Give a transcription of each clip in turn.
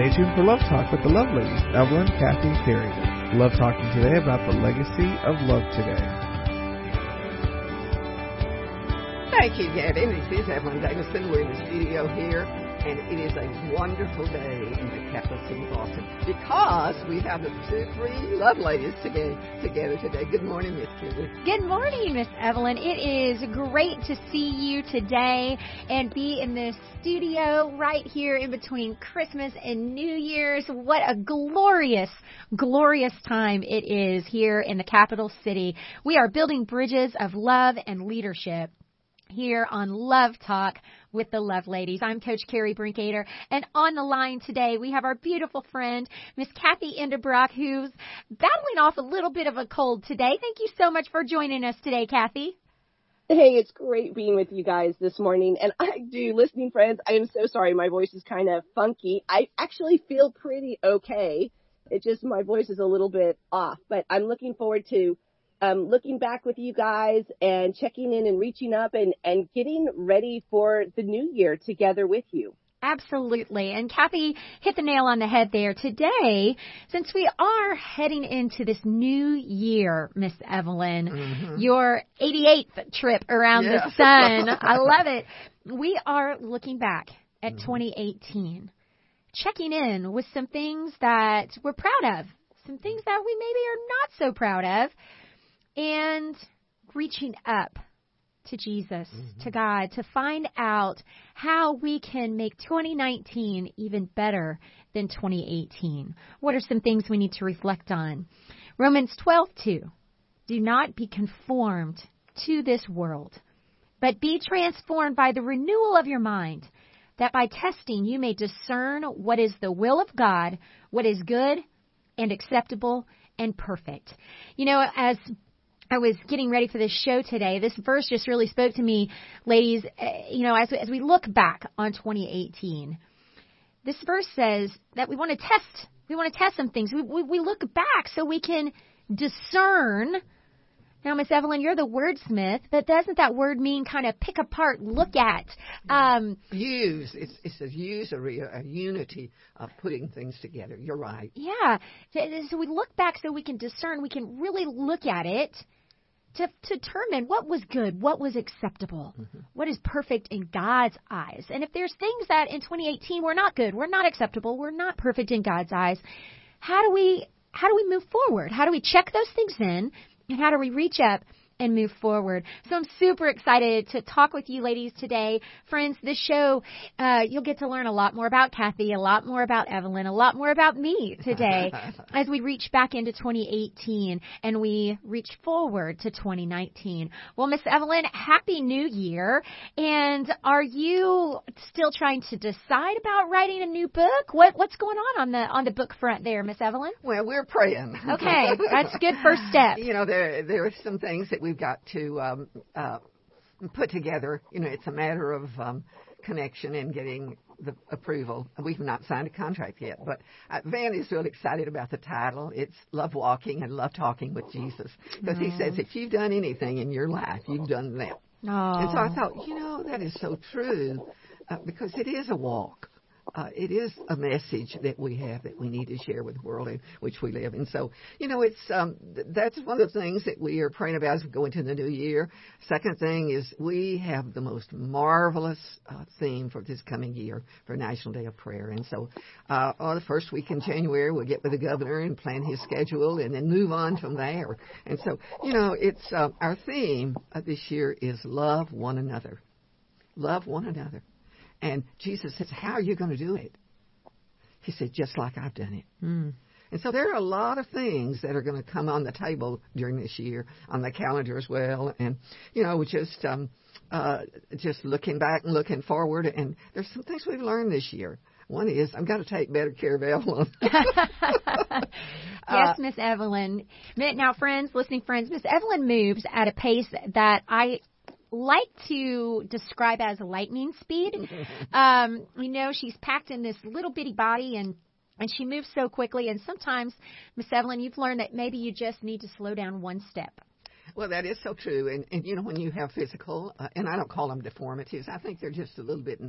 Stay tuned for Love Talk with the Love Ladies, Evelyn, Kathy, and Carrie. Love talking today about the legacy of love today. Thank you, Gabby. This is Evelyn Davison. We're in the studio here and it is a wonderful day in the capital city Austin because we have the two, three love ladies together, together today. Good morning, Miss Kimberly. Good morning, Miss Evelyn. It is great to see you today and be in this studio right here in between Christmas and New Year's. What a glorious, glorious time it is here in the capital city. We are building bridges of love and leadership here on Love Talk with the Love Ladies. I'm Coach Carrie Brinkader, and on the line today we have our beautiful friend, Miss Kathy Endebrock, who's battling off a little bit of a cold today. Thank you so much for joining us today, Kathy. Hey, it's great being with you guys this morning. And I do, listening friends, I am so sorry my voice is kind of funky. I actually feel pretty okay. It's just my voice is a little bit off, but I'm looking forward to um, looking back with you guys and checking in and reaching up and, and getting ready for the new year together with you. Absolutely. And Kathy hit the nail on the head there. Today, since we are heading into this new year, Miss Evelyn, mm-hmm. your 88th trip around yeah. the sun, I love it. We are looking back at mm-hmm. 2018, checking in with some things that we're proud of, some things that we maybe are not so proud of and reaching up to Jesus, mm-hmm. to God, to find out how we can make 2019 even better than 2018. What are some things we need to reflect on? Romans 12:2. Do not be conformed to this world, but be transformed by the renewal of your mind, that by testing you may discern what is the will of God, what is good and acceptable and perfect. You know, as I was getting ready for this show today, this verse just really spoke to me, ladies. Eh, you know, as, as we look back on 2018, this verse says that we want to test, we want to test some things. We, we, we look back so we can discern. Now, Miss Evelyn, you're the wordsmith, but doesn't that word mean kind of pick apart, look at? Um, use. It's, it's a usury, a unity of putting things together. You're right. Yeah. So, so we look back so we can discern, we can really look at it to, to determine what was good, what was acceptable, mm-hmm. what is perfect in God's eyes. And if there's things that in 2018 were not good, were not acceptable, were not perfect in God's eyes, how do we how do we move forward? How do we check those things in and how do we reach up and move forward. So I'm super excited to talk with you ladies today. Friends, this show, uh, you'll get to learn a lot more about Kathy, a lot more about Evelyn, a lot more about me today as we reach back into 2018 and we reach forward to 2019. Well, Miss Evelyn, Happy New Year. And are you still trying to decide about writing a new book? What, what's going on on the, on the book front there, Miss Evelyn? Well, we're praying. Okay. That's a good first step. You know, there, there are some things that we we've got to um, uh, put together. You know, it's a matter of um, connection and getting the approval. We've not signed a contract yet, but uh, Van is really excited about the title. It's Love Walking and Love Talking with Jesus because he says if you've done anything in your life, you've done that. Aww. And so I thought, you know, that is so true uh, because it is a walk uh, it is a message that we have that we need to share with the world in which we live. And so, you know, it's um, that's one of the things that we are praying about as we go into the new year. Second thing is we have the most marvelous uh, theme for this coming year for National Day of Prayer. And so, uh, on the first week in January, we'll get with the governor and plan his schedule, and then move on from there. And so, you know, it's uh, our theme this year is love one another. Love one another. And Jesus says, How are you going to do it? He said, Just like I've done it. Mm. And so there are a lot of things that are going to come on the table during this year, on the calendar as well. And, you know, just, um, uh, just looking back and looking forward. And there's some things we've learned this year. One is I've got to take better care of Evelyn. yes, uh, Miss Evelyn. Now, friends, listening friends, Miss Evelyn moves at a pace that I like to describe as lightning speed. um, you know, she's packed in this little bitty body and and she moves so quickly. And sometimes, Miss Evelyn, you've learned that maybe you just need to slow down one step. Well, that is so true. And, and you know, when you have physical, uh, and I don't call them deformities, I think they're just a little bit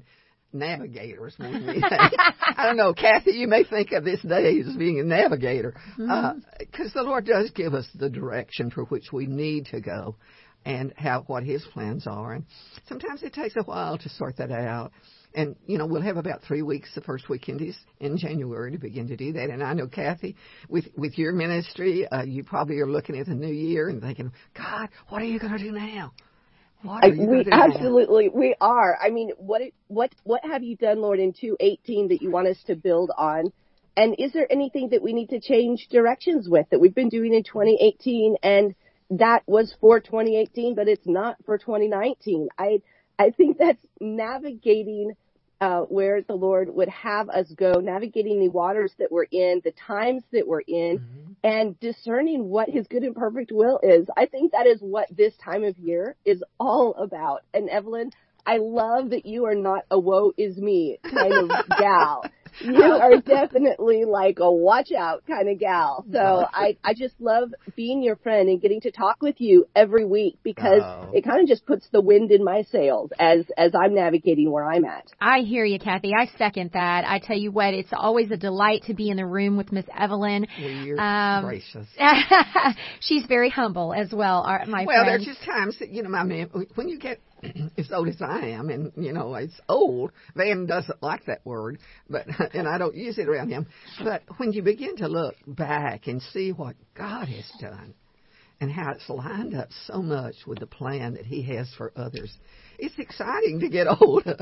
navigators more than anything. I don't know, Kathy, you may think of this day as being a navigator, because mm-hmm. uh, the Lord does give us the direction for which we need to go and how what His plans are. And sometimes it takes a while to sort that out. And you know we'll have about three weeks. The first weekend is in January to begin to do that. And I know Kathy, with with your ministry, uh, you probably are looking at the new year and thinking, God, what are you going to do now? I, we absolutely now? we are. I mean, what what what have you done, Lord, in 218 that you want us to build on? And is there anything that we need to change directions with that we've been doing in 2018 and that was for 2018, but it's not for 2019? I I think that's navigating uh, where the Lord would have us go, navigating the waters that we're in, the times that we're in, mm-hmm. and discerning what His good and perfect will is. I think that is what this time of year is all about. And Evelyn, I love that you are not a woe is me kind of gal you are definitely like a watch out kind of gal. So I, I just love being your friend and getting to talk with you every week because oh. it kind of just puts the wind in my sails as, as I'm navigating where I'm at. I hear you, Kathy. I second that. I tell you what, it's always a delight to be in the room with Miss Evelyn. Well, um, gracious. she's very humble as well, our, my well, friend. Well, there's just times that, you know, my man, when you get as old as I am, and you know it's old. Van doesn't like that word, but and I don't use it around him. But when you begin to look back and see what God has done, and how it's lined up so much with the plan that He has for others, it's exciting to get older.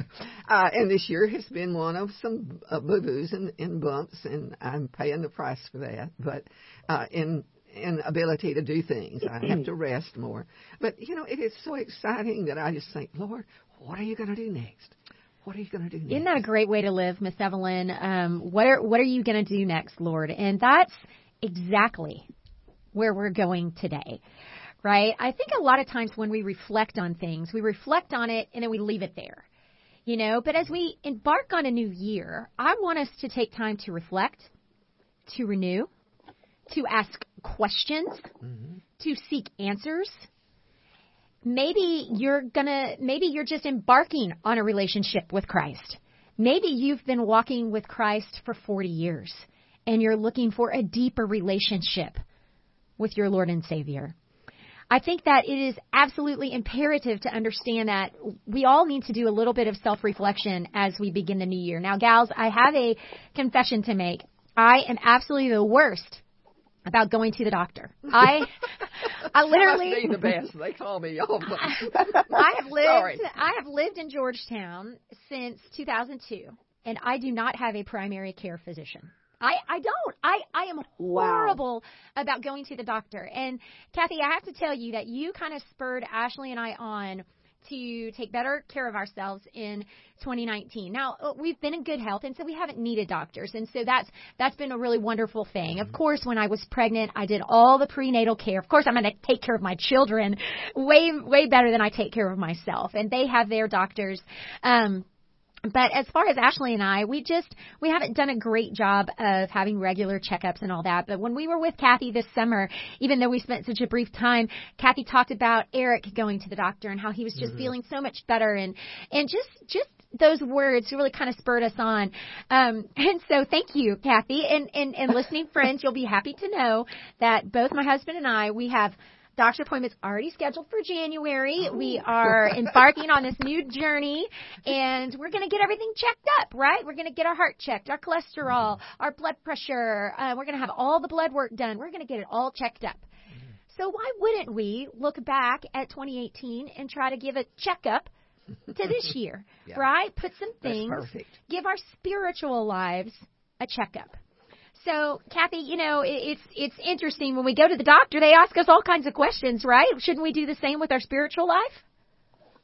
Uh, and this year has been one of some uh, boo boos and, and bumps, and I'm paying the price for that. But uh, in and ability to do things. I have to rest more. But you know, it is so exciting that I just think, Lord, what are you going to do next? What are you going to do next? Isn't that a great way to live, Miss Evelyn? Um, what are what are you going to do next, Lord? And that's exactly where we're going today. Right? I think a lot of times when we reflect on things, we reflect on it and then we leave it there. You know, but as we embark on a new year, I want us to take time to reflect, to renew, to ask questions, mm-hmm. to seek answers. Maybe you're gonna, maybe you're just embarking on a relationship with Christ. Maybe you've been walking with Christ for 40 years and you're looking for a deeper relationship with your Lord and Savior. I think that it is absolutely imperative to understand that we all need to do a little bit of self reflection as we begin the new year. Now, gals, I have a confession to make. I am absolutely the worst about going to the doctor. I I literally I the best. They call me all. I have lived Sorry. I have lived in Georgetown since 2002 and I do not have a primary care physician. I, I don't. I, I am horrible wow. about going to the doctor. And Kathy, I have to tell you that you kind of spurred Ashley and I on to take better care of ourselves in 2019. Now, uh, we've been in good health and so we haven't needed doctors. And so that's that's been a really wonderful thing. Of mm-hmm. course, when I was pregnant, I did all the prenatal care. Of course, I'm going to take care of my children way way better than I take care of myself. And they have their doctors um but as far as Ashley and I, we just we haven't done a great job of having regular checkups and all that. But when we were with Kathy this summer, even though we spent such a brief time, Kathy talked about Eric going to the doctor and how he was just mm-hmm. feeling so much better and and just just those words really kind of spurred us on. Um, and so thank you, Kathy. And, and, and listening friends, you'll be happy to know that both my husband and I, we have doctor appointments already scheduled for January. We oh. are embarking on this new journey and we're going to get everything checked up, right? We're going to get our heart checked, our cholesterol, mm-hmm. our blood pressure. Uh, we're going to have all the blood work done. We're going to get it all checked up. Mm-hmm. So why wouldn't we look back at 2018 and try to give a checkup to this year, yeah. right? Put some things, give our spiritual lives a checkup. So, Kathy, you know, it's it's interesting when we go to the doctor, they ask us all kinds of questions, right? Shouldn't we do the same with our spiritual life?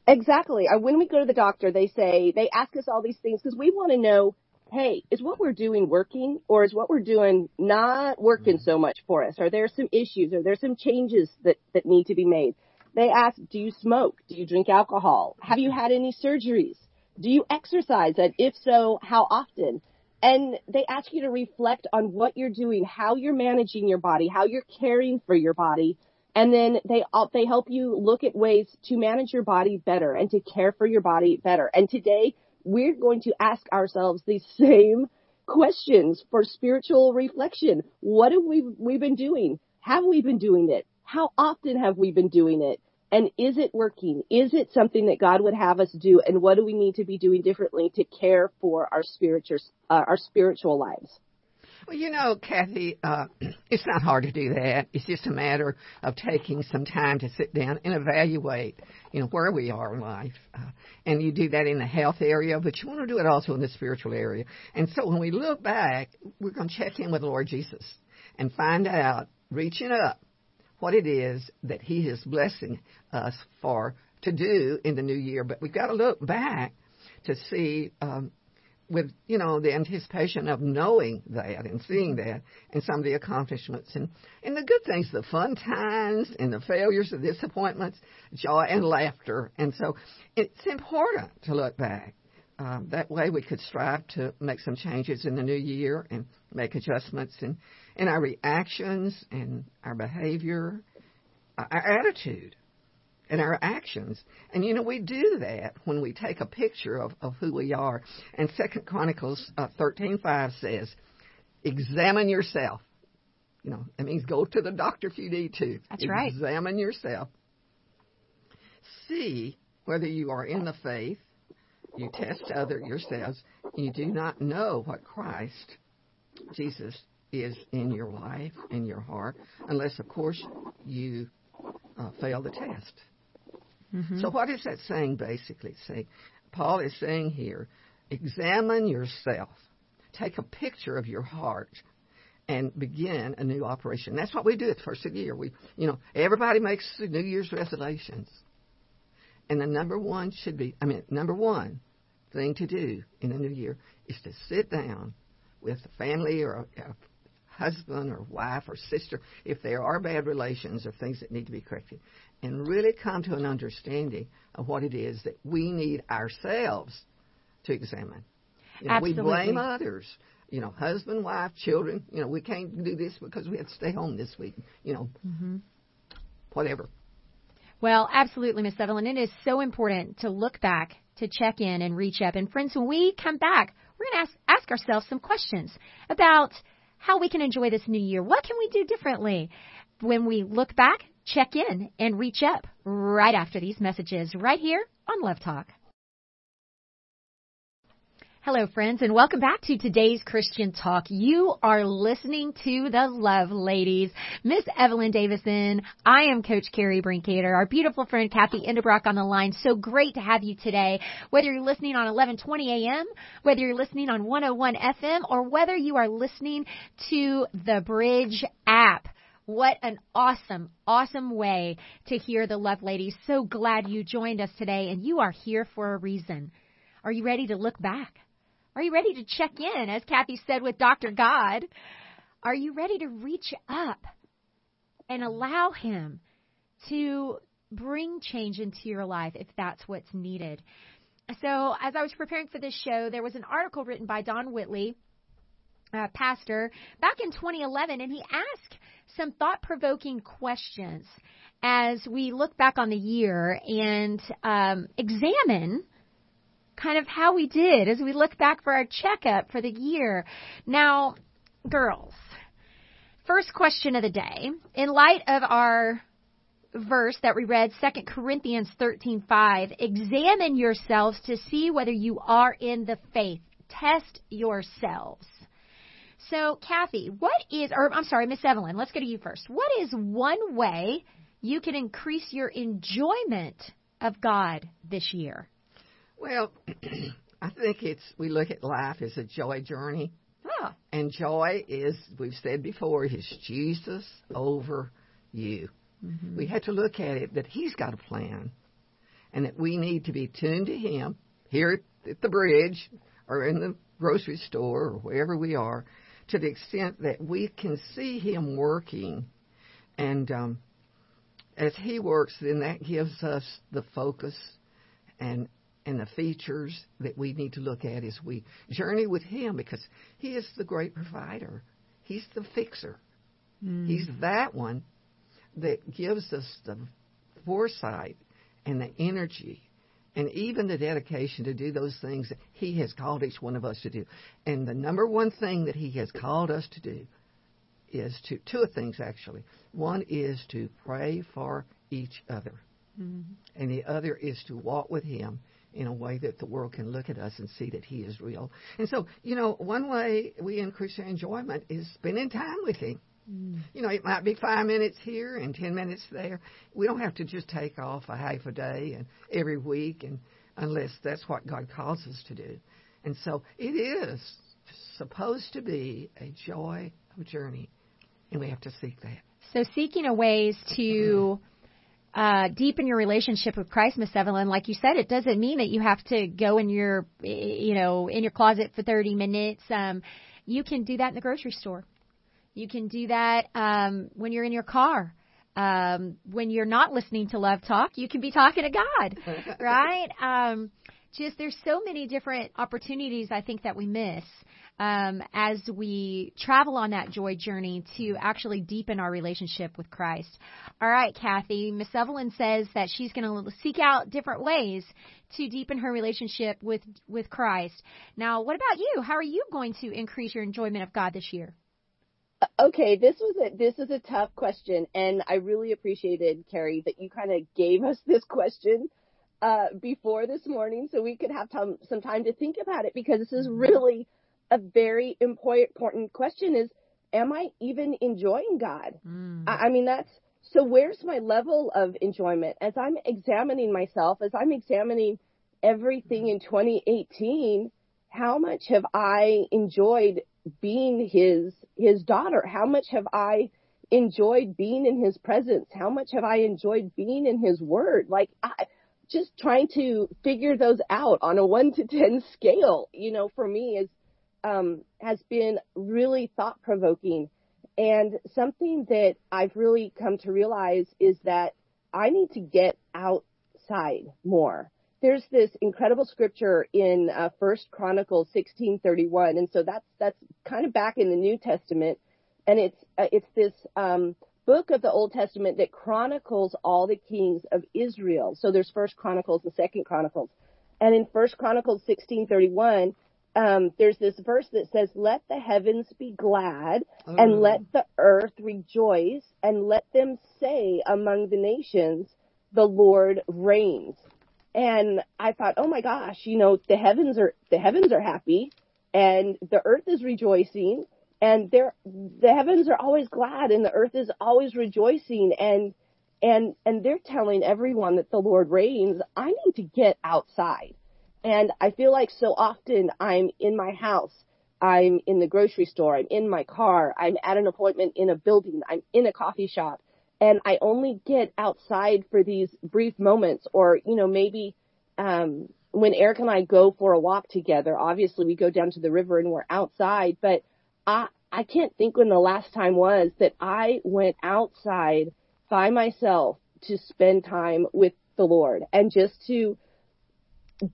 Exactly. Uh, when we go to the doctor, they say they ask us all these things because we want to know, hey, is what we're doing working, or is what we're doing not working so much for us? Are there some issues? Are there some changes that that need to be made? They ask, do you smoke? Do you drink alcohol? Have you had any surgeries? Do you exercise? And if so, how often? And they ask you to reflect on what you're doing, how you're managing your body, how you're caring for your body. And then they, they help you look at ways to manage your body better and to care for your body better. And today we're going to ask ourselves these same questions for spiritual reflection. What have we we been doing? Have we been doing it? How often have we been doing it? And is it working? Is it something that God would have us do? And what do we need to be doing differently to care for our spiritual uh, our spiritual lives? Well, you know, Kathy, uh, it's not hard to do that. It's just a matter of taking some time to sit down and evaluate, you know, where we are in life. Uh, and you do that in the health area, but you want to do it also in the spiritual area. And so when we look back, we're going to check in with the Lord Jesus and find out, reaching up, what it is that He is blessing us for to do in the new year. But we've got to look back to see um, with you know the anticipation of knowing that and seeing that and some of the accomplishments and and the good things the fun times and the failures the disappointments joy and laughter and so it's important to look back um, that way we could strive to make some changes in the new year and make adjustments in in our reactions and our behavior our attitude and our actions. And you know, we do that when we take a picture of, of who we are. And Second Chronicles uh, thirteen five says, "Examine yourself." You know, that means go to the doctor if you need to. That's Examine right. Examine yourself. See whether you are in the faith. You test other yourselves. You do not know what Christ, Jesus, is in your life, in your heart, unless, of course, you uh, fail the test. Mm-hmm. So what is that saying basically? See, Paul is saying here, examine yourself. Take a picture of your heart and begin a new operation. That's what we do at the first of the year. We, you know, everybody makes New Year's resolutions. And the number one should be, I mean, number one thing to do in the new year is to sit down with a family or a, a husband or wife or sister, if there are bad relations or things that need to be corrected, and really come to an understanding of what it is that we need ourselves to examine. You know, we blame others. You know, husband, wife, children. You know, we can't do this because we had to stay home this week. You know, Mm-hmm. whatever. Well, absolutely, Miss Evelyn. It is so important to look back, to check in, and reach up. And friends, when we come back, we're going to ask, ask ourselves some questions about how we can enjoy this new year. What can we do differently? When we look back, check in, and reach up right after these messages, right here on Love Talk. Hello, friends, and welcome back to today's Christian Talk. You are listening to the Love Ladies, Miss Evelyn Davison. I am Coach Carrie Brinkater. Our beautiful friend Kathy Endebrock on the line. So great to have you today. Whether you're listening on 11:20 a.m., whether you're listening on 101 FM, or whether you are listening to the Bridge app. What an awesome, awesome way to hear the Love Ladies. So glad you joined us today, and you are here for a reason. Are you ready to look back? Are you ready to check in, as Kathy said with Dr. God? Are you ready to reach up and allow Him to bring change into your life if that's what's needed? So, as I was preparing for this show, there was an article written by Don Whitney, pastor, back in 2011, and he asked some thought provoking questions as we look back on the year and um, examine kind of how we did as we look back for our checkup for the year. Now, girls, first question of the day. In light of our verse that we read, 2 Corinthians 13:5, examine yourselves to see whether you are in the faith. Test yourselves. So, Kathy, what is, or I'm sorry, Miss Evelyn, let's go to you first. What is one way you can increase your enjoyment of God this year? Well, I think it's we look at life as a joy journey, Oh, and joy is we've said before is Jesus over you. We have to look at it that He's got a plan, and that we need to be tuned to Him here at the bridge or in the grocery store or wherever we are, to the extent that we can see Him working, and um, as He works, then that gives us the focus and and the features that we need to look at as we journey with Him because He is the great provider. He's the fixer. He's that one that gives us the foresight and the energy and even the dedication to do those things that He has called each one of us to do. And the number one thing that He has called us to do is to two things actually. One is to pray for each other, mm-hmm. and the other is to walk with Him in a way that the world can look at us and see that He is real. And so, you know, one way we increase our enjoyment is spending time with Him. Mm. You know, it might be five minutes here and ten minutes there. We don't have to just take off a half a day and every week, and unless that's what God calls us to do. And so, it is supposed to be a joy of journey, and we have to seek that. So, seeking a ways to. Mm-hmm uh, deepen your relationship with Christ, Miss Evelyn, like you said, it doesn't mean that you have to go in your, you know, in your closet for 30 minutes. Um, you can do that in the grocery store. You can do that um, when you're in your car. Um, when you're not listening to Love Talk, you can be talking to God, right? Um, just there's so many different opportunities I think that we miss um, as we travel on that joy journey to actually deepen our relationship with Christ. All right, Kathy, Miss Evelyn says that she's going to seek out different ways to deepen her relationship with with Christ. Now, what about you? How are you going to increase your enjoyment of God this year? Okay, this was a this is a tough question, and I really appreciated Carrie that you kind of gave us this question uh, before this morning, so we could have time, some time to think about it because this is really a very important question is, am I even enjoying God? Mm. I, I mean, that's, so where's my level of enjoyment? As I'm examining myself, as I'm examining everything in 2018, how much have I enjoyed being his, his daughter? How much have I enjoyed being in his presence? How much have I enjoyed being in his word? Like, I, just trying to figure those out on a one to 10 scale, you know, for me is, um, has been really thought provoking. And something that I've really come to realize is that I need to get outside more. There's this incredible scripture in uh, First Chronicles 16:31, and so that's that's kind of back in the New Testament, and it's uh, it's this um, book of the Old Testament that chronicles all the kings of Israel. So there's First Chronicles and Second Chronicles, and in First Chronicles 16:31, um, there's this verse that says, let the heavens be glad oh. and let the earth rejoice and let them say among the nations, the Lord reigns. And I thought, oh my gosh, you know, the heavens are, the heavens are happy and the earth is rejoicing and they're, the heavens are always glad and the earth is always rejoicing and, and, and they're telling everyone that the Lord reigns. I need to get outside. And I feel like so often I'm in my house, I'm in the grocery store, I'm in my car, I'm at an appointment in a building, I'm in a coffee shop, and I only get outside for these brief moments or, you know, maybe, um, when Eric and I go for a walk together, obviously we go down to the river and we're outside, but I, I can't think when the last time was that I went outside by myself to spend time with the Lord and just to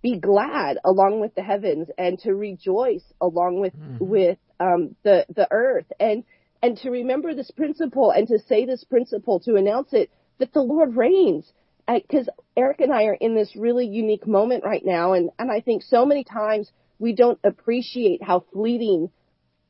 be glad along with the heavens and to rejoice along with mm-hmm. with um, the the earth. And and to remember this principle and to say this principle to announce it that the Lord reigns. Because Eric and I are in this really unique moment right now. And and I think so many times we don't appreciate how fleeting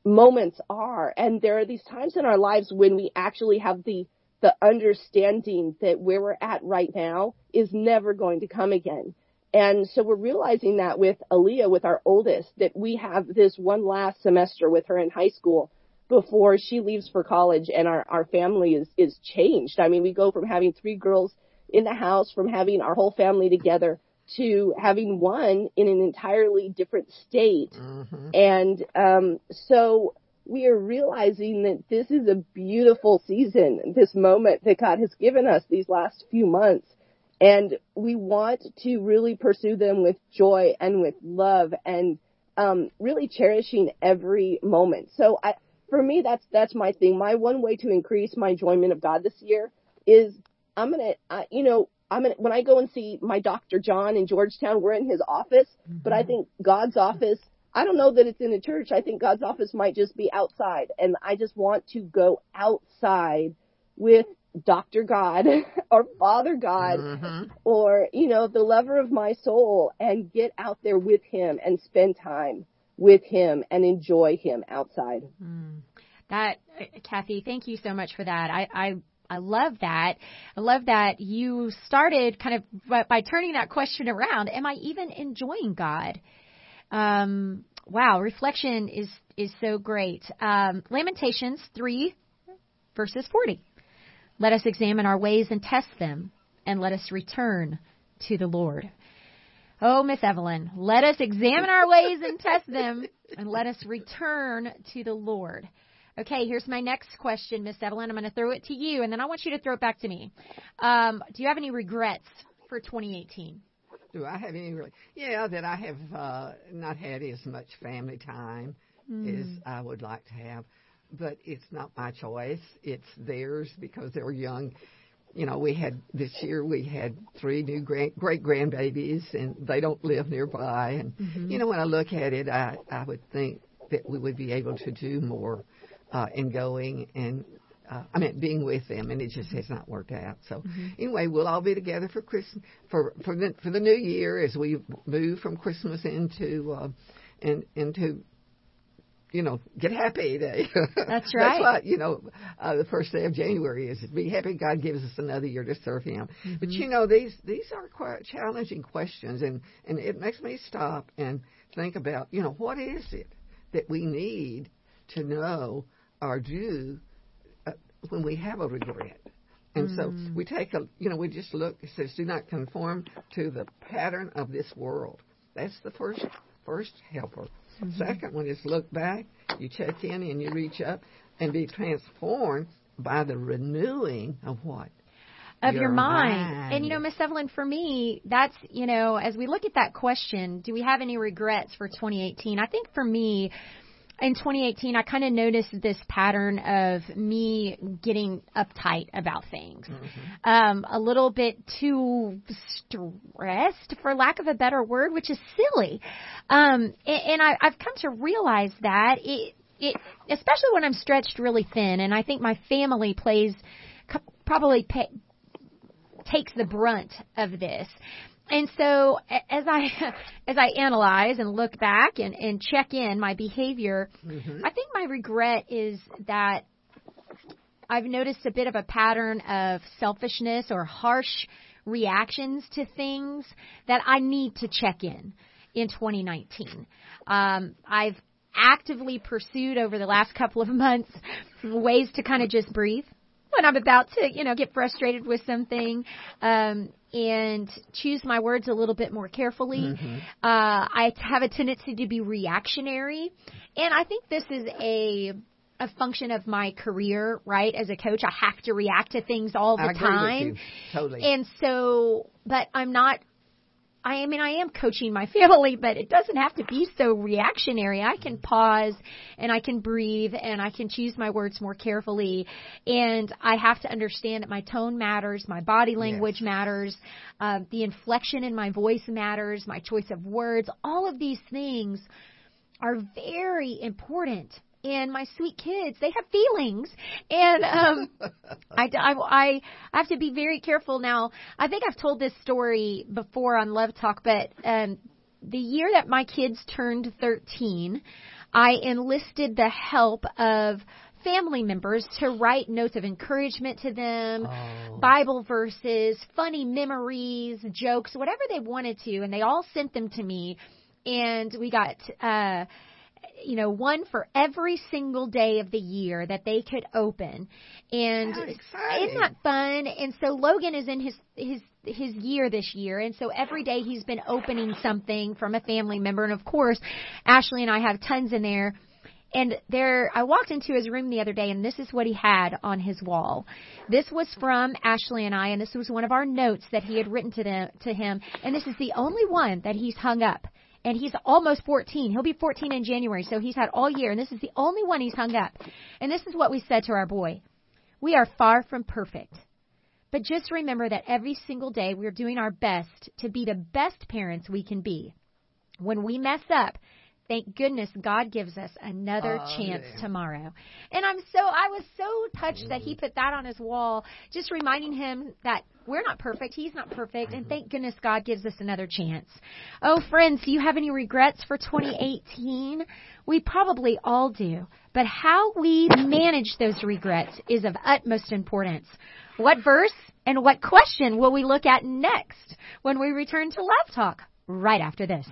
moments are. And there are these times in our lives when we actually have the the understanding that where we're at right now is never going to come again and so we're realizing that with Aaliyah, with our oldest, that we have this one last semester with her in high school before she leaves for college and our, our family is, is changed. I mean, we go from having three girls in the house, from having our whole family together to having one in an entirely different state. Mm-hmm. And, um, so we are realizing that this is a beautiful season, this moment that God has given us these last few months and we want to really pursue them with joy and with love and um, really cherishing every moment. So I, for me, that's that's my thing. My one way to increase my enjoyment of God this year is I'm gonna, uh, you know, I'm gonna when I go and see my doctor John in Georgetown, we're in his office, mm-hmm. but I think God's office. I don't know that it's in a church. I think God's office might just be outside, and I just want to go outside with Dr. God or Father God Mm-hmm. or, you know, the lover of my soul and get out there with him and spend time with him and enjoy him outside. That, uh, Kathy, thank you so much for that. I, I, I love that. I love that you started kind of by, by turning that question around. Am I even enjoying God? Um, wow, reflection is is so great. Um, Lamentations three, verses forty. Let us examine our ways and test them, and let us return to the Lord. Oh, Miss Evelyn, let us examine our ways and test them, and let us return to the Lord. Okay, here's my next question, Miss Evelyn. I'm going to throw it to you, and then I want you to throw it back to me. Um, do you have any regrets for 2018? Do I have any really? Yeah, that I have uh, not had as much family time as I would like to have, but it's not my choice. It's theirs because they were young. You know, we had this year we had three new great great grandbabies, and they don't live nearby. And you know, when I look at it, I I would think that we would be able to do more uh, in going and uh, I mean, being with them, and it just has not worked out. So, anyway, we'll all be together for Christmas for for the for the new year as we move from Christmas into uh, in, into you know get happy day. That's right. That's what you know. Uh, the first day of January is be happy. God gives us another year to serve Him. But you know these these are quite challenging questions, and and it makes me stop and think about you know what is it that we need to know or do uh, when we have a regret. And so we take a, you know, we just look. It says, "Do not conform to the pattern of this world." That's the first first helper. Mm-hmm. Second one is look back. You check in and you reach up and be transformed by the renewing of what of your, Your mind. mind. And you know, Miss Evelyn, for me, that's you know, as we look at that question, do we have any regrets for 2018? I think for me, in 2018, I kind of noticed this pattern of me getting uptight about things, um, a little bit too stressed, for lack of a better word, which is silly. Um, and, and I, I've come to realize that it, it, especially when I'm stretched really thin, and I think my family plays probably pay, takes the brunt of this. And so as I as I analyze and look back and, and check in my behavior, I think my regret is that I've noticed a bit of a pattern of selfishness or harsh reactions to things that I need to check in in 2019. Um, I've actively pursued over the last couple of months ways to kind of just breathe when I'm about to, you know, get frustrated with something, um, and choose my words a little bit more carefully. Uh, I have a tendency to be reactionary, and I think this is a a function of my career, right? As a coach, I have to react to things all the time. totally. And so, but I'm not. I mean, I am coaching my family, but it doesn't have to be so reactionary. I can pause and I can breathe and I can choose my words more carefully. And I have to understand that my tone matters, my body language Yes. matters, uh, the inflection in my voice matters, my choice of words. All of these things are very important. And my sweet kids, they have feelings. And um, I, I, I have to be very careful now. I think I've told this story before on Love Talk, but um, the year that my kids turned 13, I enlisted the help of family members to write notes of encouragement to them, Oh. Bible verses, funny memories, jokes, whatever they wanted to, and they all sent them to me. And we got, uh, you know, one for every single day of the year that they could open. And isn't that fun? And so Logan is in his his his year this year, and so every day he's been opening something from a family member. And of course, Ashley and I have tons in there. And there, I walked into his room the other day, and this is what he had on his wall. This was from Ashley and I, and this was one of our notes that he had written to them to him. And this is the only one that he's hung up. And he's almost 14. He'll be 14 in January, so he's had all year, and this is the only one he's hung up. And this is what we said to our boy: We are far from perfect. But just remember that every single day we're doing our best to be the best parents we can be. When we mess up, Thank goodness God gives us another Oh, chance yeah. tomorrow. And I'm so I was so touched that he mm-hmm. put that on his wall, just reminding him that we're not perfect, he's not perfect, and mm-hmm. thank goodness God gives us another chance. Oh friends, do you have any regrets for 2018? We probably all do. But how we manage those regrets is of utmost importance. What verse and what question will we look at next when we return to Love Talk right after this?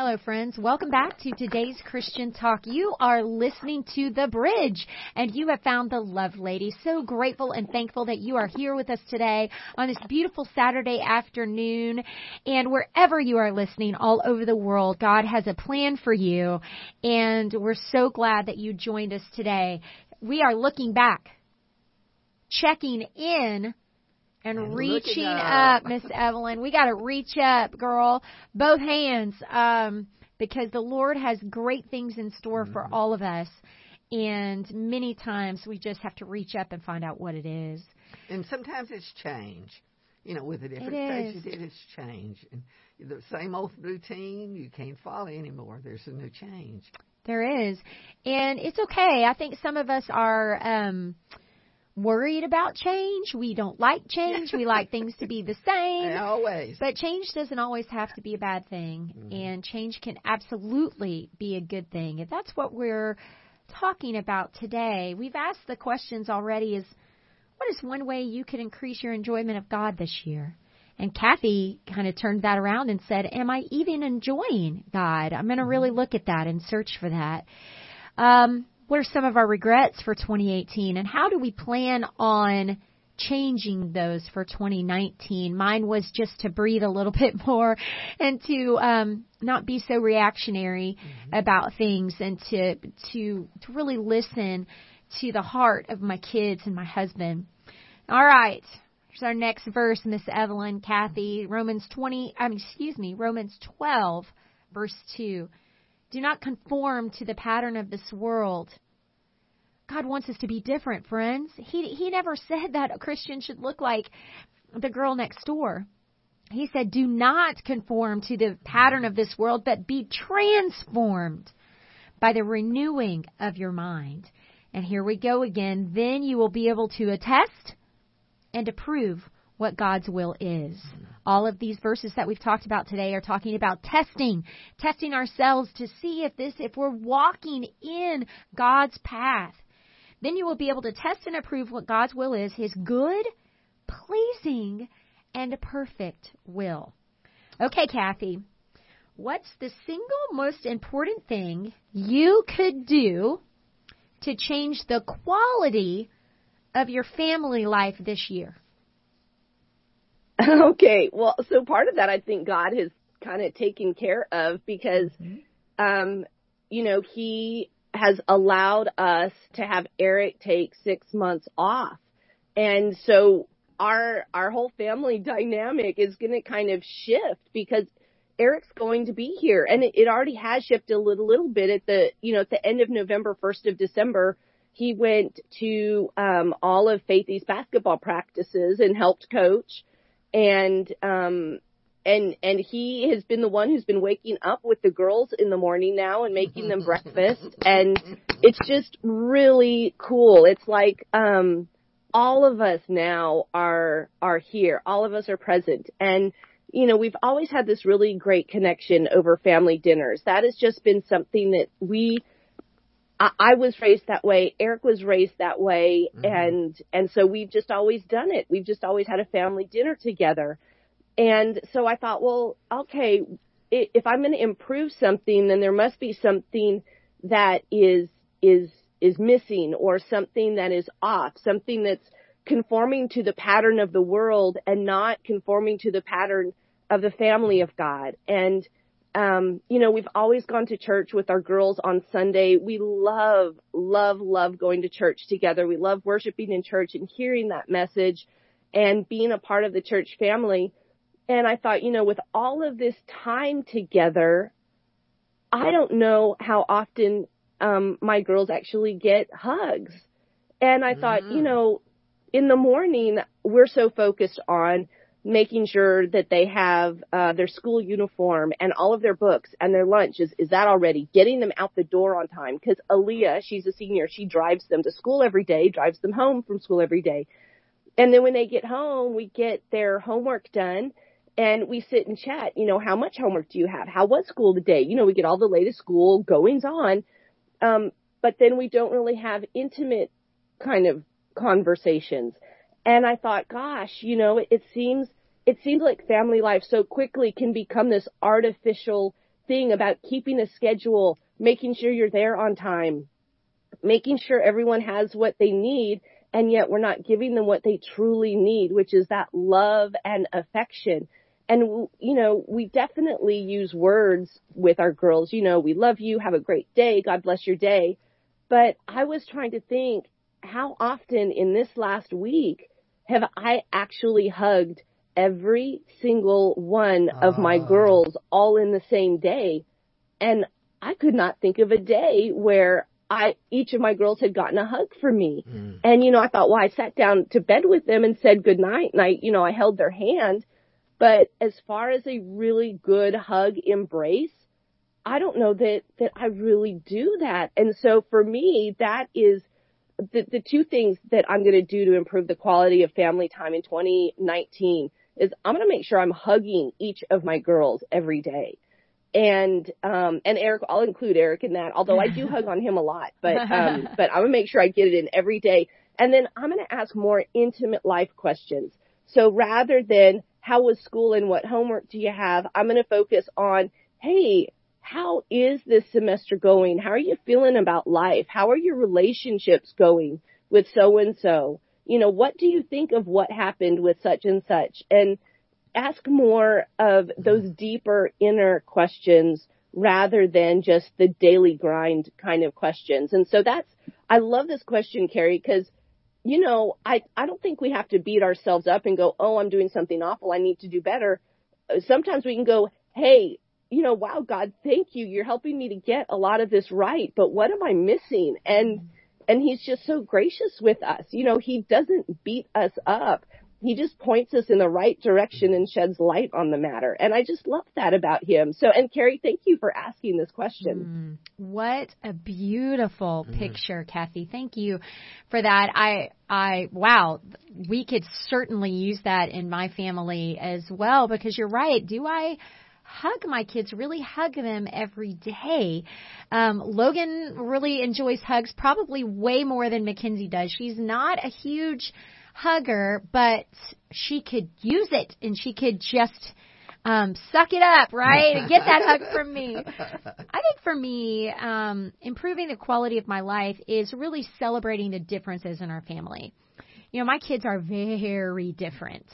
Hello, friends. Welcome back to today's Christian Talk. You are listening to The Bridge, and you have found the Love Lady. So grateful and thankful that you are here with us today on this beautiful Saturday afternoon. And wherever you are listening all over the world, God has a plan for you, and we're so glad that you joined us today. We are looking back, checking in, and, And reaching up. Miss Evelyn. We got to reach up, girl. Both hands. Um, because the Lord has great things in store for Mm-hmm. all of us. And many times we just have to reach up and find out what it is. And sometimes it's change. You know, with the different It stages, it is change. And the same old routine, you can't follow anymore. There's a new change. There is. And it's okay. I think some of us are um worried about change. We don't like change. we like things to be the same. Always. But change doesn't always have to be a bad thing, and change can absolutely be a good thing. And that's what we're talking about today. We've asked the questions already is what is one way you could increase your enjoyment of God this year? And Kathy kind of turned that around and said, Am I even enjoying God? I'm going to really look at that and search for that. Um, what are some of our regrets for 2018 and how do we plan on changing those for 2019 mine was just to breathe a little bit more and to um not be so reactionary about things and to to to really listen to the heart of my kids and my husband. All right. Here's our next verse miss evelyn kathy romans 20 i mean excuse me romans 12 verse 2 do not conform to the pattern of this world. God wants us to be different, friends. He he never said that a Christian should look like the girl next door. He said, "Do not conform to the pattern of this world, but be transformed by the renewing of your mind." And here we go again. Then you will be able to attest and approve what God's will is. Mm-hmm. All of these verses that we've talked about today are talking about testing, testing ourselves to see if this, if we're walking in God's path. Then you will be able to test and approve what God's will is, His good, pleasing, and perfect will. Okay, Kathy, what's the single most important thing you could do to change the quality of your family life this year? Okay, well, so part of that I think God has kind of taken care of because, um, you know, He has allowed us to have Eric take six months off, and so our our whole family dynamic is going to kind of shift because Eric's going to be here, and it, it already has shifted a little, little bit. At the you know at the end of November, first of December. He went to um, all of Faithy's basketball practices and helped coach and um and and he has been the one who's been waking up with the girls in the morning now and making them breakfast. And it's just really cool. It's like um all of us now are are here. All of us are present. And you know we've always had this really great connection over family dinners. That has just been something that we I, I was raised that way. Eric was raised that way, mm-hmm. and and so we've just always done it. We've just always had a family dinner together, and so I thought, well, okay, if I'm going to improve something, then there must be something that is is is missing or something that is off, something that's conforming to the pattern of the world and not conforming to the pattern of the family of God. And um, you know, we've always gone to church with our girls on Sunday. We love, love, love going to church together. We love worshiping in church and hearing that message and being a part of the church family. And I thought, you know, with all of this time together, I don't know how often um, my girls actually get hugs. And I thought, you know, in the morning, we're so focused on making sure that they have uh, their school uniform and all of their books and their lunch is is that already getting them out the door on time? Because Aaliyah she's a senior. She drives them to school every day drives them home from school every day. And then when they get home we get their homework done and we sit and chat. You know how much homework do you have? How was school today? You know we get all the latest school goings on. Um but then we don't really have intimate kind of conversations and I thought, gosh, you know, it, it seems it seems like family life so quickly can become this artificial thing about keeping a schedule, making sure you're there on time, making sure everyone has what they need, and yet we're not giving them what they truly need, which is that love and affection. And, you know, we definitely use words with our girls. You know, we love you. Have a great day. God bless your day. But I was trying to think how often in this last week have I actually hugged every single one of my ah. girls all in the same day. And I could not think of a day where I, each of my girls had gotten a hug from me. Mm. And, you know, I thought, well, I sat down to bed with them and said good night and I, you know, I held their hand. But as far as a really good hug embrace, I don't know that, that I really do that. And so for me, that is the, the two things that I'm going to do to improve the quality of family time in 2019 is I'm going to make sure I'm hugging each of my girls every day. And, um, and Eric, I'll include Eric in that, although I do hug on him a lot, but, um, but I'm going to make sure I get it in every day. And then I'm going to ask more intimate life questions. So rather than how was school and what homework do you have, I'm going to focus on, hey, how is this semester going? How are you feeling about life? How are your relationships going with so and so? You know, what do you think of what happened with such and such? And ask more of those deeper inner questions rather than just the daily grind kind of questions. And so that's, I love this question, Carrie, because you know, I, I don't think we have to beat ourselves up and go, oh, I'm doing something awful. I need to do better. Sometimes we can go, hey, you know, wow, God, thank you. You're helping me to get a lot of this right, but what am I missing? And, and he's just so gracious with us. You know, he doesn't beat us up. He just points us in the right direction and sheds light on the matter. And I just love that about him. So, and Carrie, thank you for asking this question. Mm, what a beautiful mm. picture, Kathy. Thank you for that. I, I, wow, we could certainly use that in my family as well because you're right. Do I, hug my kids, really hug them every day. Um, Logan really enjoys hugs, probably way more than Mackenzie does. She's not a huge hugger, but she could use it and she could just um, suck it up, right? And get that hug from me. I think for me, um, improving the quality of my life is really celebrating the differences in our family you know, my kids are very different.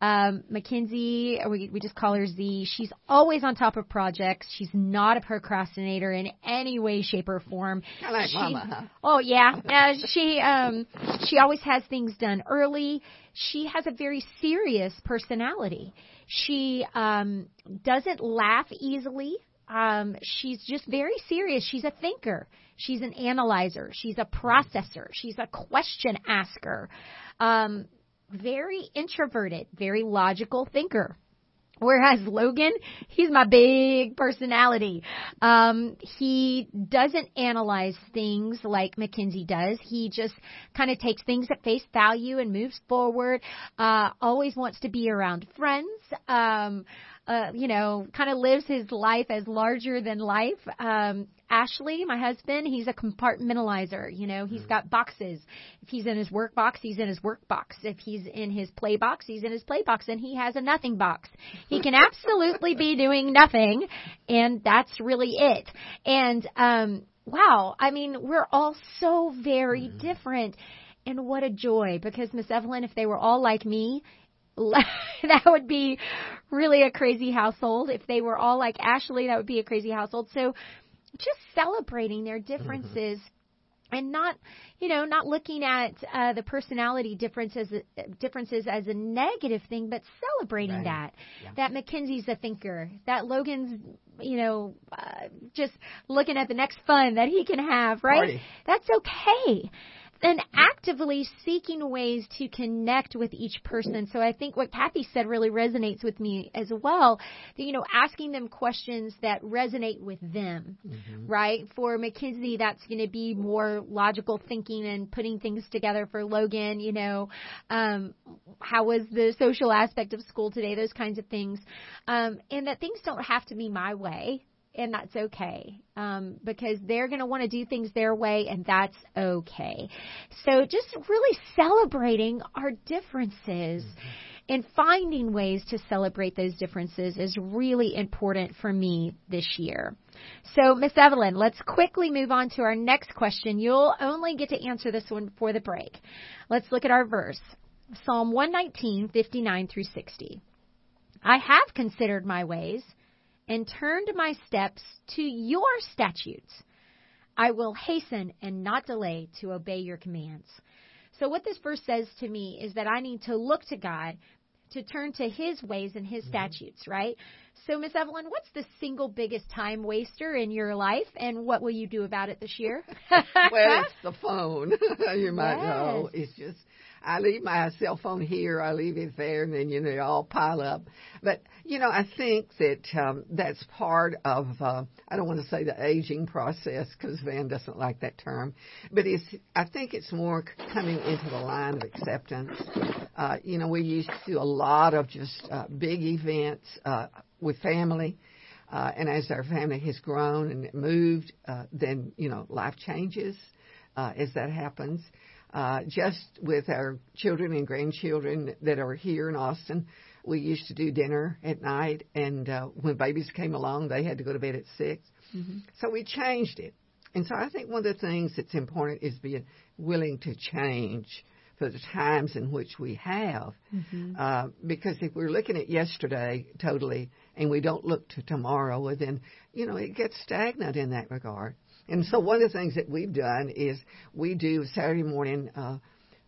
Um, Mackenzie, we, we just call her Z. She's always on top of projects. She's not a procrastinator in any way, shape, or form. Of like she, Mama, huh? Oh yeah, uh, she um, she always has things done early. She has a very serious personality. She um, doesn't laugh easily. Um, she's just very serious. She's a thinker. She's an analyzer. She's a processor. She's a question asker. Um, very introverted, very logical thinker. Whereas Logan, he's my big personality. Um, he doesn't analyze things like Mackenzie does. He just kind of takes things at face value and moves forward. Uh, always wants to be around friends. Um, uh, you know, kind of lives his life as larger than life. Um, Ashley, my husband, he's a compartmentalizer. You know, he's mm. got boxes. If he's in his work box, he's in his work box. If he's in his play box, he's in his play box, and he has a nothing box. He can absolutely be doing nothing, and that's really it. And um, wow, I mean, we're all so very mm. different. And what a joy because Miss Evelyn, if they were all like me, that would be really a crazy household. If they were all like Ashley, that would be a crazy household. So just celebrating their differences. Mm-hmm. And not, you know, not looking at uh, the personality differences differences as a negative thing, but celebrating right. that. Yeah. That Mackenzie's a thinker. That Logan's, you know, uh, just looking at the next fun that he can have. Right? Party. That's okay and actively seeking ways to connect with each person. So I think what Kathy said really resonates with me as well. That, you know, asking them questions that resonate with them, mm-hmm. right? For Mackenzie, that's going to be more logical thinking and putting things together. For Logan, you know, um, how was the social aspect of school today? Those kinds of things, um, and that things don't have to be my way and that's okay um, because they're going to want to do things their way, and that's okay. So just really celebrating our differences. And finding ways to celebrate those differences is really important for me this year. So, Miss Evelyn, let's quickly move on to our next question. You'll only get to answer this one before the break. Let's look at our verse Psalm 119, 59 through 60. I have considered my ways and turned my steps to your statutes. I will hasten and not delay to obey your commands. So, what this verse says to me is that I need to look to God to turn to His ways and His mm-hmm. statutes, right? So, Miss Evelyn, what's the single biggest time waster in your life, and what will you do about it this year? well, it's the phone. you might yes. know. It's just I leave my cell phone here, I leave it there, and then you know they all pile up. But you know, I think that um, that's part of. Uh, I don't want to say the aging process because Van doesn't like that term, but it's. I think it's more coming into the line of acceptance. Uh, you know, we used to do a lot of just uh, big events uh, with family. Uh, and as our family has grown and moved, uh, then you know life changes uh, as that happens uh, just with our children and grandchildren that are here in Austin. We used to do dinner at night, and uh, when babies came along, they had to go to bed at 6 mm-hmm. So we changed it. And so I think one of the things that's important is being willing to change for the times in which we have. Mm-hmm. Uh, because if we're looking at yesterday totally and we don't look to tomorrow, well, then, you know, it gets stagnant in that regard. And so one of the things that we've done is we do Saturday morning uh,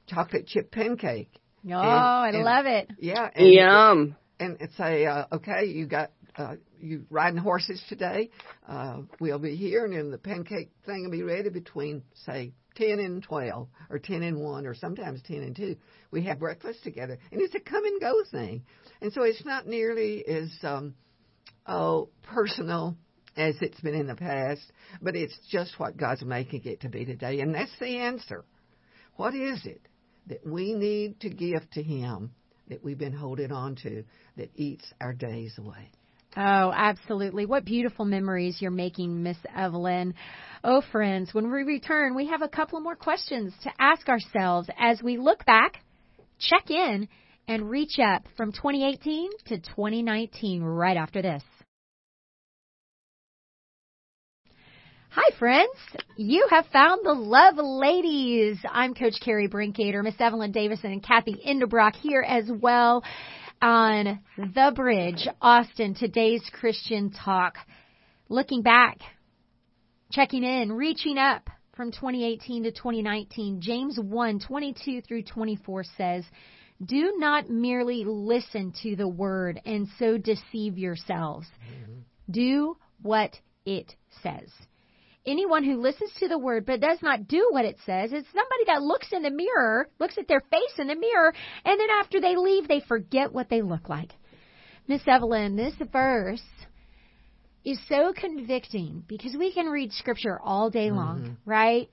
chocolate chip pancake. Oh, and, I and, love it. Yeah. And, Yum. And say, uh, okay, you got uh, you riding horses today. Uh, we'll be here, and then the pancake thing will be ready between say 10 and 12 or 10 and 1 or sometimes 10 and 2 we have breakfast together and it's a come and go thing and so it's not nearly as um oh personal as it's been in the past, but it's just what God's making it to be today. And that's the answer. What is it that we need to give to Him that we've been holding on to that eats our days away? Oh, absolutely. What beautiful memories you're making, Miss Evelyn. Oh, friends, when we return, we have a couple more questions to ask ourselves as we look back, check in, and reach up from 2018 to 2019 right after this. Hi, friends. You have found the Love Ladies. I'm Coach Carrie Brinkater, Miss Evelyn Davison, and Kathy Endebrock here as well on The Bridge, Austin, today's Christian Talk. Looking back, checking in, reaching up from 2018 to 2019. James 1, 22 through 24 says, Do not merely listen to the word and so deceive yourselves. Mm-hmm. Do what it says anyone who listens to the word but does not do what it says is somebody that looks in the mirror, looks at their face in the mirror, and then after they leave, they forget what they look like. Miss Evelyn, this verse is so convicting because we can read scripture all day long, mm-hmm. right?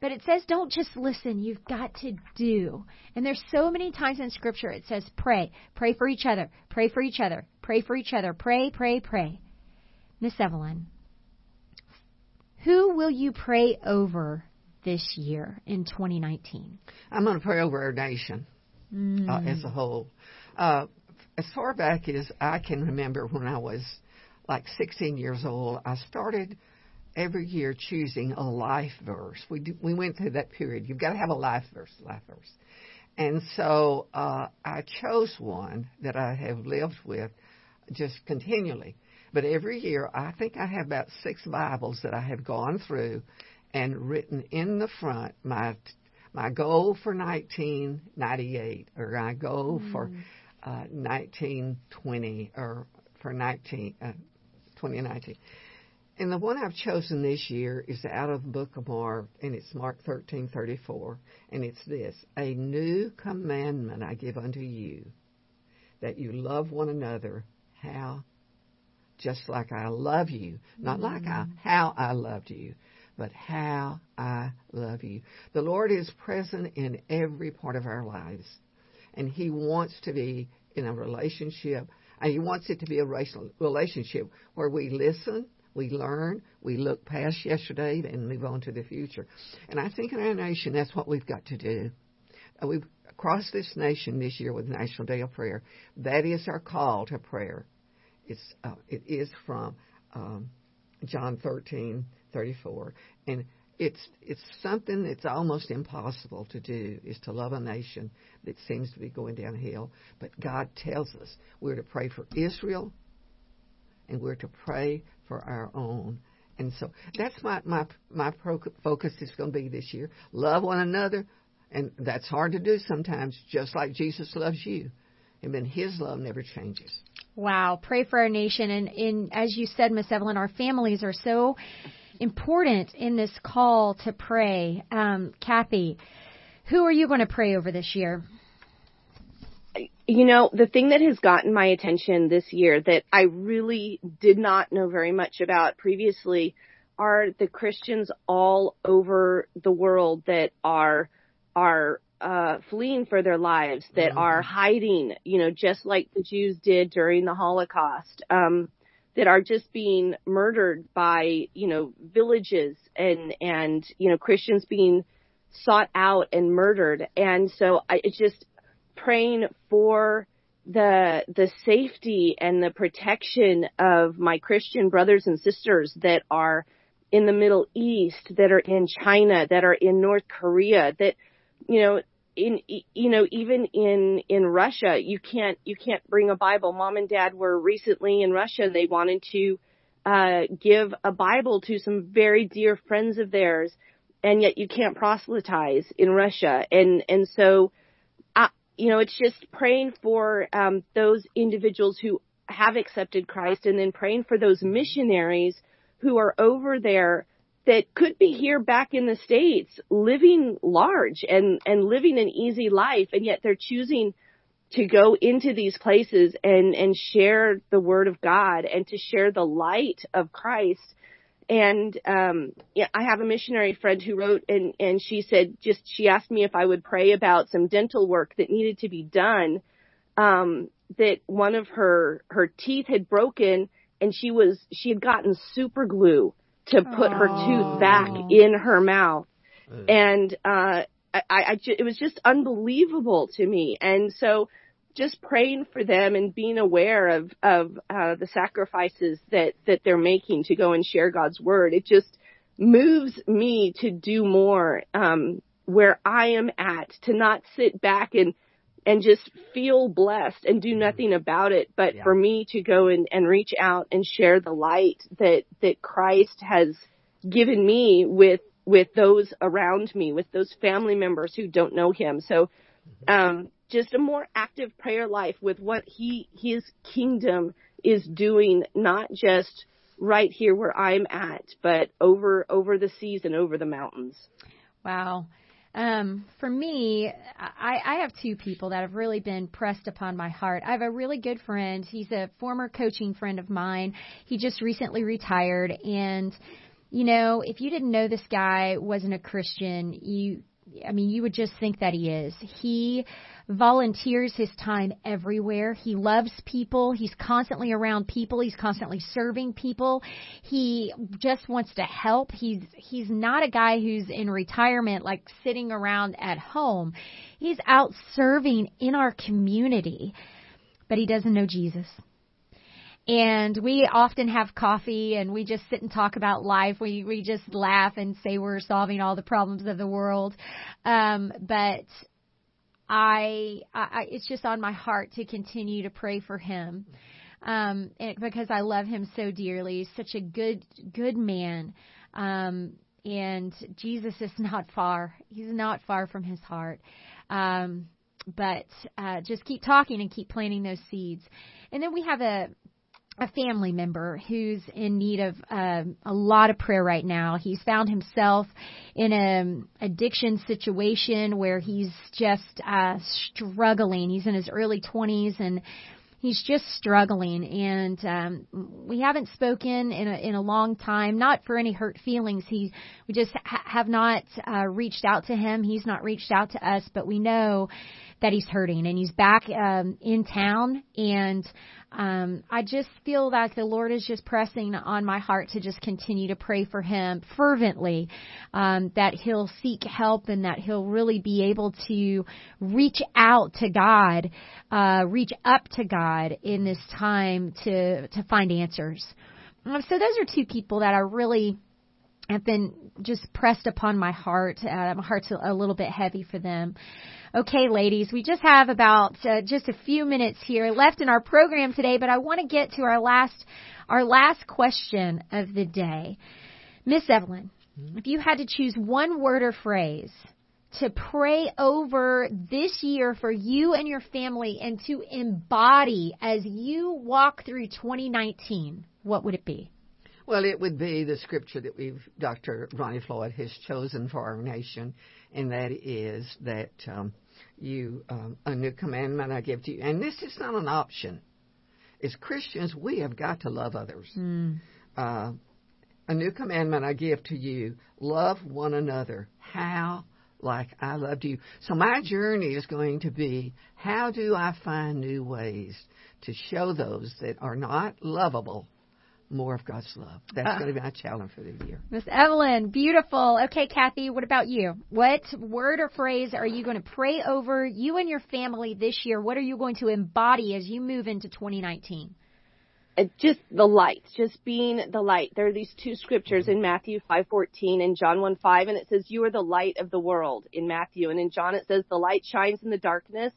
But it says don't just listen, you've got to do. And there's so many times in scripture it says pray, pray for each other, pray for each other, pray for each other, pray, pray, pray. Miss Evelyn, who will you pray over this year in 2019? I'm going to pray over our nation mm. uh, as a whole. Uh, as far back as I can remember, when I was like 16 years old, I started every year choosing a life verse. We do, we went through that period. You've got to have a life verse, life verse. And so uh, I chose one that I have lived with just continually. But every year, I think I have about six Bibles that I have gone through and written in the front my my goal for 1998 or my goal mm. for uh, 1920 or for 19 uh, 2019. And the one I've chosen this year is out of the book of Mark, and it's Mark 13:34, and it's this: "A new commandment I give unto you, that you love one another, how just like I love you, not mm-hmm. like I, how I loved you, but how I love you." The Lord is present in every part of our lives, and He wants to be in a relationship, and He wants it to be a relationship where we listen we learn, we look past yesterday and move on to the future. And I think in our nation, that's what we've got to do. We've crossed this nation this year with National Day of Prayer. That is our call to prayer. It's, uh, it is from um, John 13, 34. And it's it's something that's almost impossible to do is to love a nation that seems to be going downhill. But God tells us we're to pray for Israel and we're to pray for our own. And so that's my my my focus is going to be this year. Love one another, and that's hard to do sometimes. Just like Jesus loves you, and then His love never changes. Wow! Pray for our nation, and as you said, Miss Evelyn, our families are so important in this call to pray. Um, Kathy, who are you going to pray over this year? you know, the thing that has gotten my attention this year that I really did not know very much about previously are the Christians all over the world that are are uh, fleeing for their lives, that mm-hmm. are hiding, you know, just like the Jews did during the Holocaust, um, that are just being murdered by, you know, villages and and you know Christians being sought out and murdered, and so I, it just praying for the the safety and the protection of my Christian brothers and sisters that are in the Middle East, that are in China, that are in North Korea, that you know in you know even in in Russia you can't you can't bring a Bible. Mom and Dad were recently in Russia. They wanted to uh, give a Bible to some very dear friends of theirs, and yet you can't proselytize in Russia. And and so I, you know, it's just praying for um, those individuals who have accepted Christ and then praying for those missionaries who are over there that could be here back in the States living large and, and living an easy life and yet they're choosing to go into these places and, and share the word of God and to share the light of Christ. And um yeah i have a missionary friend who wrote and and she said just she asked me if i would pray about some dental work that needed to be done um that one of her her teeth had broken and she was she had gotten super glue to put Aww. her tooth back in her mouth and uh I, I, it was just unbelievable to me. And so just praying for them and being aware of of uh, the sacrifices that that they're making to go and share God's word. It just moves me to do more um, where I am at, to not sit back and and just feel blessed and do mm-hmm. nothing about it, but yeah. for me to go and, and reach out and share the light that that Christ has given me with with those around me, with those family members who don't know Him. So. Mm-hmm. Um, just a more active prayer life with what he his kingdom is doing not just right here where I'm at but over over the seas and over the mountains. Wow. Um, for me, I, I have two people that have really been pressed upon my heart. I have a really good friend. He's a former coaching friend of mine. He just recently retired and you know, if you didn't know this guy wasn't a Christian, you I mean, you would just think that he is. He volunteers his time everywhere. He loves people. He's constantly around people. He's constantly serving people. He just wants to help. He's he's not a guy who's in retirement like sitting around at home. He's out serving in our community. But he doesn't know Jesus and we often have coffee and we just sit and talk about life. We we just laugh and say we're solving all the problems of the world. Um, but I, I it's just on my heart to continue to pray for him. Um, and, because I love him so dearly. He's such a good good man. Um, and Jesus is not far. He's not far from his heart. Um, but uh, just keep talking and keep planting those seeds. And then we have a a family member who's in need of uh, a lot of prayer right now. He's found himself in an addiction situation where he's just uh, struggling. He's in his early 20s and he's just struggling and um we haven't spoken in a in a long time not for any hurt feelings he we just ha- have not uh reached out to him he's not reached out to us but we know that he's hurting and he's back um in town and um, I just feel like the Lord is just pressing on my heart to just continue to pray for him fervently, um, that he'll seek help and that he'll really be able to reach out to God, uh, reach up to God in this time to to find answers. Um, so those are two people that are really have been just pressed upon my heart. Uh, my heart's a little bit heavy for them. Okay, ladies, we just have about uh, just a few minutes here left in our program today, but I want to get to our last our last question of the day. Miss Evelyn, mm-hmm. if you had to choose one word or phrase to pray over this year for you and your family and to embody as you walk through 2019, what would it be? Well, it would be the scripture that we've Dr. Ronnie Floyd has chosen for our nation, and that is that um, you um, a new commandment I give to you. And this is not an option. As Christians, we have got to love others. Mm. Uh, a new commandment I give to you love one another. How? Like I loved you. So my journey is going to be how do I find new ways to show those that are not lovable more of God's love. That's uh, going to be my challenge for the year. Miss Evelyn, beautiful. Okay, Kathy, what about you? What word or phrase are you going to pray over you and your family this year? What are you going to embody as you move into 2019? Uh, just the light, just being the light. There are these two scriptures in Matthew 5:14 and John 1:5, and it says, "You are the light of the world." In Matthew, and in John it says, "The light shines in the darkness,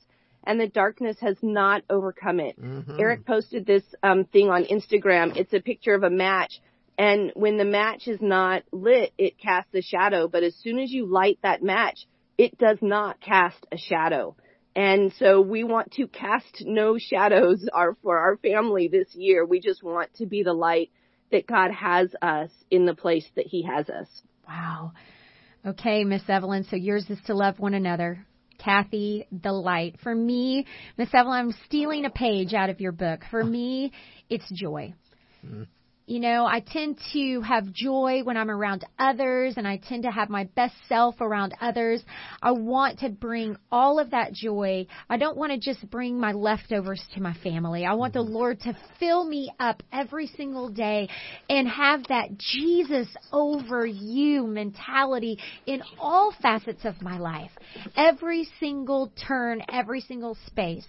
and the darkness has not overcome it. Mm-hmm. Eric posted this um, thing on Instagram. It's a picture of a match. And when the match is not lit, it casts a shadow. But as soon as you light that match, it does not cast a shadow. And so we want to cast no shadows our, for our family this year. We just want to be the light that God has us in the place that He has us. Wow. Okay, Miss Evelyn, so yours is to love one another. Kathy the Light. For me, Miss Evelyn, I'm stealing a page out of your book. For me, it's joy. Mm-hmm. You know, I tend to have joy when I'm around others and I tend to have my best self around others. I want to bring all of that joy. I don't want to just bring my leftovers to my family. I want the mm-hmm. Lord to fill me up every single day and have that Jesus over you mentality in all facets of my life. Every single turn, every single space.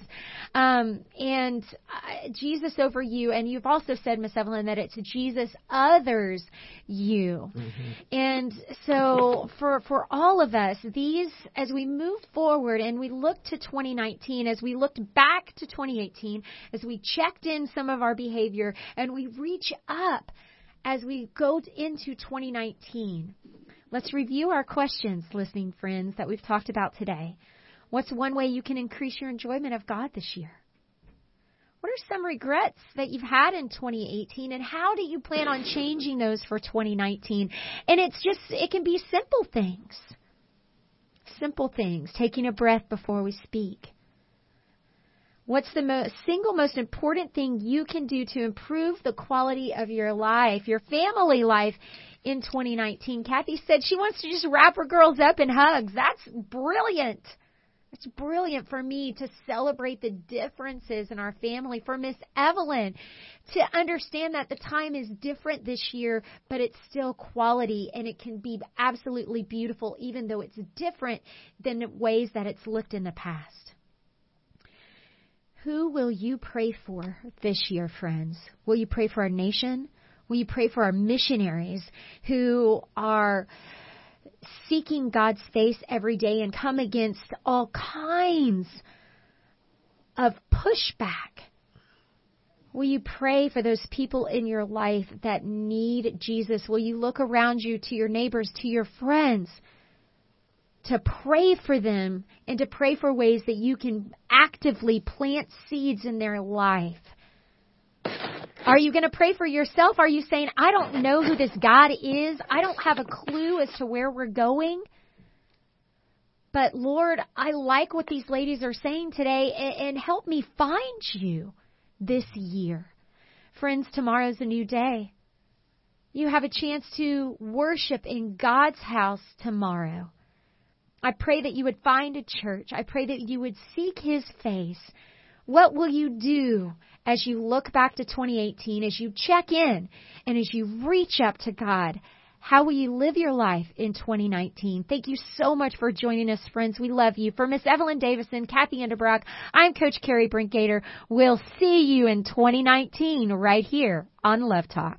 Um, and uh, Jesus over you. And you've also said, Miss Evelyn, that it's Jesus others you. Mm-hmm. And so for for all of us, these as we move forward and we look to 2019, as we looked back to 2018, as we checked in some of our behavior and we reach up as we go into 2019. Let's review our questions, listening friends, that we've talked about today. What's one way you can increase your enjoyment of God this year? What are some regrets that you've had in 2018 and how do you plan on changing those for 2019? And it's just, it can be simple things. Simple things. Taking a breath before we speak. What's the most, single most important thing you can do to improve the quality of your life, your family life in 2019? Kathy said she wants to just wrap her girls up in hugs. That's brilliant. It's brilliant for me to celebrate the differences in our family. For Miss Evelyn, to understand that the time is different this year, but it's still quality and it can be absolutely beautiful, even though it's different than the ways that it's looked in the past. Who will you pray for this year, friends? Will you pray for our nation? Will you pray for our missionaries who are seeking God's face every day and come against all kinds of pushback. Will you pray for those people in your life that need Jesus? Will you look around you to your neighbors, to your friends, to pray for them and to pray for ways that you can actively plant seeds in their life? Are you going to pray for yourself? Are you saying, I don't know who this God is. I don't have a clue as to where we're going. But Lord, I like what these ladies are saying today and, help me find you this year. Friends, tomorrow's a new day. You have a chance to worship in God's house tomorrow. I pray that you would find a church. I pray that you would seek His face. What will you do as you look back to 2018, as you check in, and as you reach up to God? How will you live your life in 2019? Thank you so much for joining us, friends. We love you. For Miss Evelyn Davison, Kathy Underbrock, I'm Coach Carrie Brinkgater. We'll see you in 2019 right here on Love Talk.